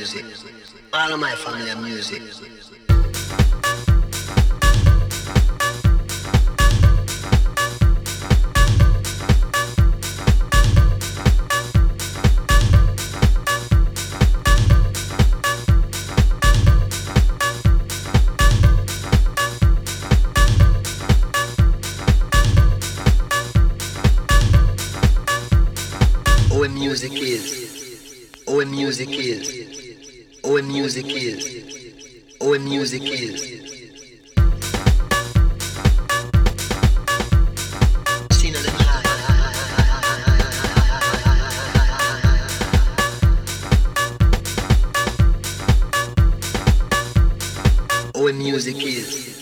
music. All of my family are music. Music is. Oh, and music is. Oh, and music is. Seen them high. Oh, and music is.